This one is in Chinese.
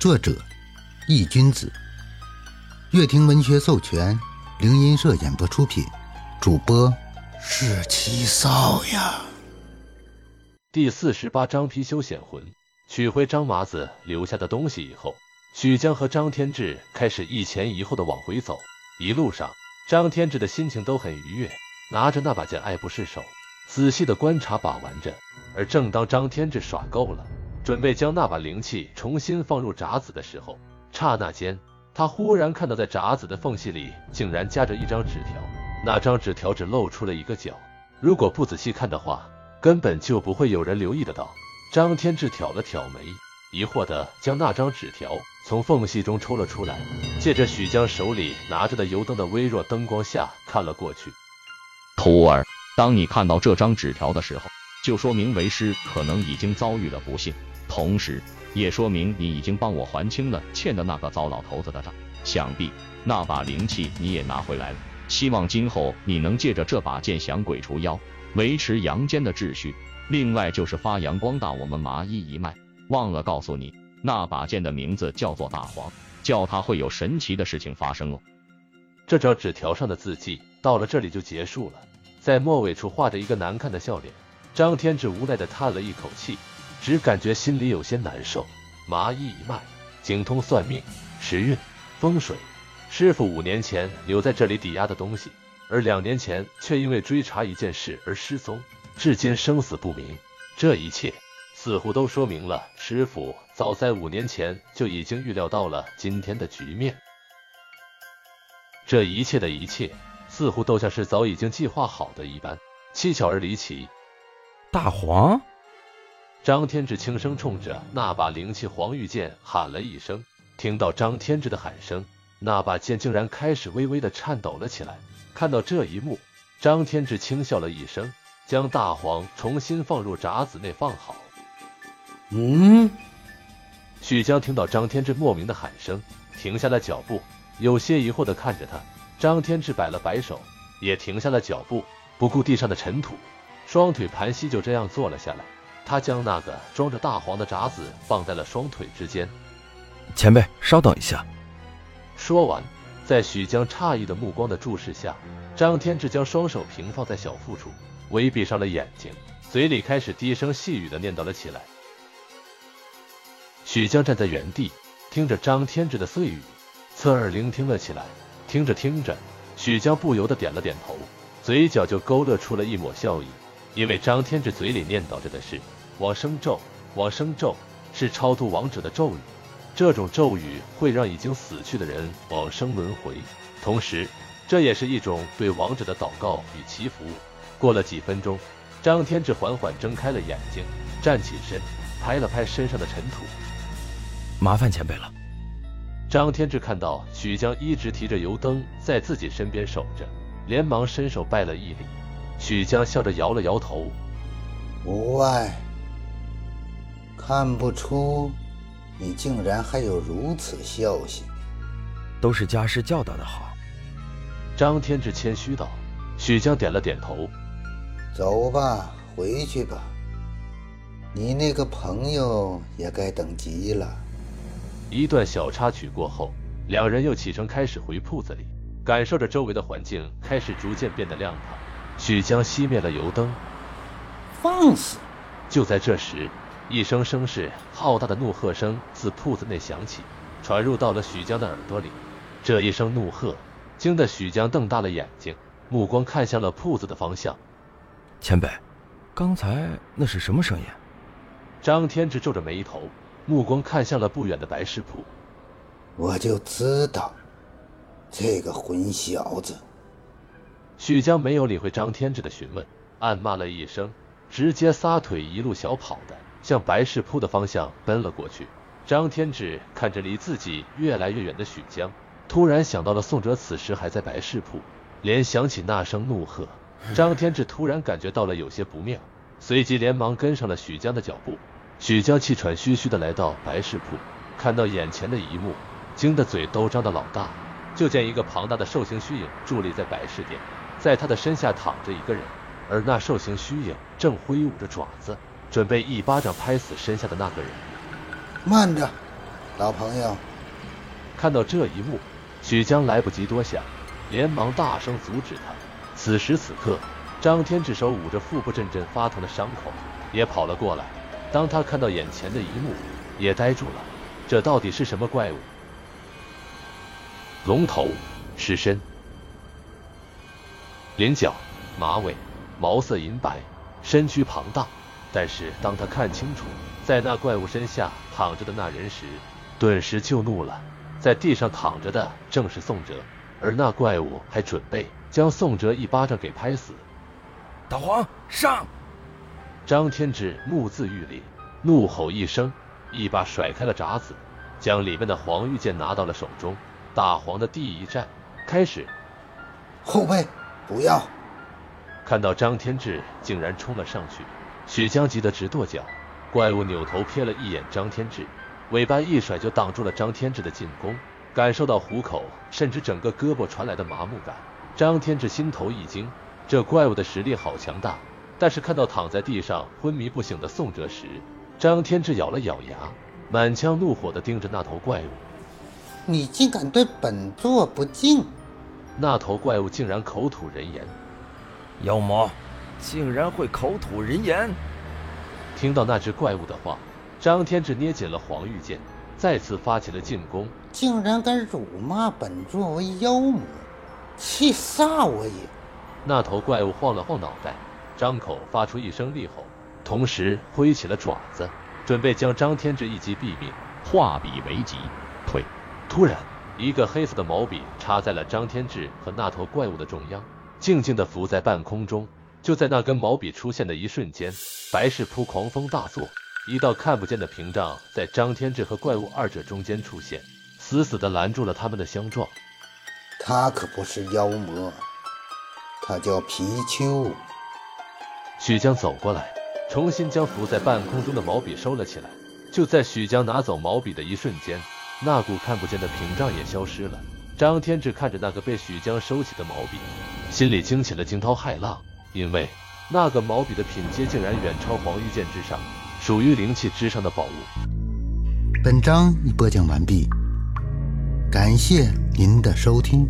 作者：易君子，乐亭文学授权，凌音社演播出品，主播是七少呀。第四十八章貔貅显魂。取回张麻子留下的东西以后，许江和张天志开始一前一后的往回走。一路上，张天志的心情都很愉悦，拿着那把剑爱不释手，仔细的观察把玩着。而正当张天志耍够了，准备将那把灵器重新放入闸子的时候，刹那间，他忽然看到在闸子的缝隙里竟然夹着一张纸条。那张纸条只露出了一个角，如果不仔细看的话，根本就不会有人留意得到。张天志挑了挑眉，疑惑的将那张纸条从缝隙中抽了出来，借着许江手里拿着的油灯的微弱灯光下看了过去。徒儿，当你看到这张纸条的时候，就说明为师可能已经遭遇了不幸，同时也说明你已经帮我还清了欠的那个糟老头子的账。想必那把灵气你也拿回来了，希望今后你能借着这把剑降鬼除妖，维持阳间的秩序。另外就是发扬光大我们麻衣一脉，忘了告诉你，那把剑的名字叫做大黄，叫它会有神奇的事情发生哦。这张纸条上的字迹到了这里就结束了，在末尾处画着一个难看的笑脸。张天志无奈的叹了一口气，只感觉心里有些难受。麻衣一脉精通算命、时运、风水，师傅五年前留在这里抵押的东西，而两年前却因为追查一件事而失踪。至今生死不明，这一切似乎都说明了师傅早在五年前就已经预料到了今天的局面。这一切的一切，似乎都像是早已经计划好的一般，蹊跷而离奇。大黄，张天志轻声冲着那把灵气黄玉剑喊了一声。听到张天志的喊声，那把剑竟然开始微微的颤抖了起来。看到这一幕，张天志轻笑了一声。将大黄重新放入闸子内放好。嗯，许江听到张天志莫名的喊声，停下了脚步，有些疑惑的看着他。张天志摆了摆手，也停下了脚步，不顾地上的尘土，双腿盘膝，就这样坐了下来。他将那个装着大黄的闸子放在了双腿之间。前辈，稍等一下。说完，在许江诧异的目光的注视下，张天志将双手平放在小腹处。微闭上了眼睛，嘴里开始低声细语的念叨了起来。许江站在原地，听着张天志的碎语，侧耳聆听了起来。听着听着，许江不由得点了点头，嘴角就勾勒出了一抹笑意。因为张天志嘴里念叨着的是往生咒，往生咒是超度亡者的咒语，这种咒语会让已经死去的人往生轮回，同时这也是一种对亡者的祷告与祈福。过了几分钟，张天志缓缓睁开了眼睛，站起身，拍了拍身上的尘土。麻烦前辈了。张天志看到许江一直提着油灯在自己身边守着，连忙伸手拜了一礼。许江笑着摇了摇头：“无碍，看不出你竟然还有如此孝心，都是家师教导的好。”张天志谦虚道。许江点了点头。走吧，回去吧。你那个朋友也该等急了。一段小插曲过后，两人又启程开始回铺子里，感受着周围的环境开始逐渐变得亮堂。许江熄灭了油灯，放肆！就在这时，一声声势浩大的怒喝声自铺子内响起，传入到了许江的耳朵里。这一声怒喝惊得许江瞪大了眼睛，目光看向了铺子的方向。前辈，刚才那是什么声音？张天志皱着眉头，目光看向了不远的白石铺。我就知道，这个混小子。许江没有理会张天志的询问，暗骂了一声，直接撒腿一路小跑的向白石铺的方向奔了过去。张天志看着离自己越来越远的许江，突然想到了宋哲此时还在白石铺，联想起那声怒喝。张天志突然感觉到了有些不妙，随即连忙跟上了许江的脚步。许江气喘吁吁的来到白事铺，看到眼前的一幕，惊得嘴都张得老大。就见一个庞大的兽形虚影伫立在白事殿，在他的身下躺着一个人，而那兽形虚影正挥舞着爪子，准备一巴掌拍死身下的那个人。慢着！老朋友。看到这一幕，许江来不及多想，连忙大声阻止他。此时此刻，张天志手捂着腹部阵阵发疼的伤口，也跑了过来。当他看到眼前的一幕，也呆住了。这到底是什么怪物？龙头、狮身、鳞角、马尾，毛色银白，身躯庞大。但是当他看清楚在那怪物身下躺着的那人时，顿时就怒了。在地上躺着的正是宋哲，而那怪物还准备将宋哲一巴掌给拍死。大黄上！张天志目眦欲裂，怒吼一声，一把甩开了闸子，将里面的黄玉剑拿到了手中。大黄的第一战开始。后背，不要！看到张天志竟然冲了上去，许江急得直跺脚。怪物扭头瞥了一眼张天志。尾巴一甩，就挡住了张天志的进攻。感受到虎口甚至整个胳膊传来的麻木感，张天志心头一惊。这怪物的实力好强大。但是看到躺在地上昏迷不醒的宋哲时，张天志咬了咬牙，满腔怒火地盯着那头怪物。你竟敢对本座不敬！那头怪物竟然口吐人言。妖魔，竟然会口吐人言！听到那只怪物的话。张天志捏紧了黄玉剑，再次发起了进攻。竟然敢辱骂本座为妖魔，气煞我也！那头怪物晃了晃脑袋，张口发出一声厉吼，同时挥起了爪子，准备将张天志一击毙命。化笔为疾，退！突然，一个黑色的毛笔插在了张天志和那头怪物的中央，静静地浮在半空中。就在那根毛笔出现的一瞬间，白氏扑狂风大作。一道看不见的屏障在张天志和怪物二者中间出现，死死地拦住了他们的相撞。他可不是妖魔，他叫皮丘。许江走过来，重新将浮在半空中的毛笔收了起来。就在许江拿走毛笔的一瞬间，那股看不见的屏障也消失了。张天志看着那个被许江收起的毛笔，心里惊起了惊涛骇浪，因为那个毛笔的品阶竟然远超黄玉剑之上。属于灵气之上的宝物。本章已播讲完毕，感谢您的收听。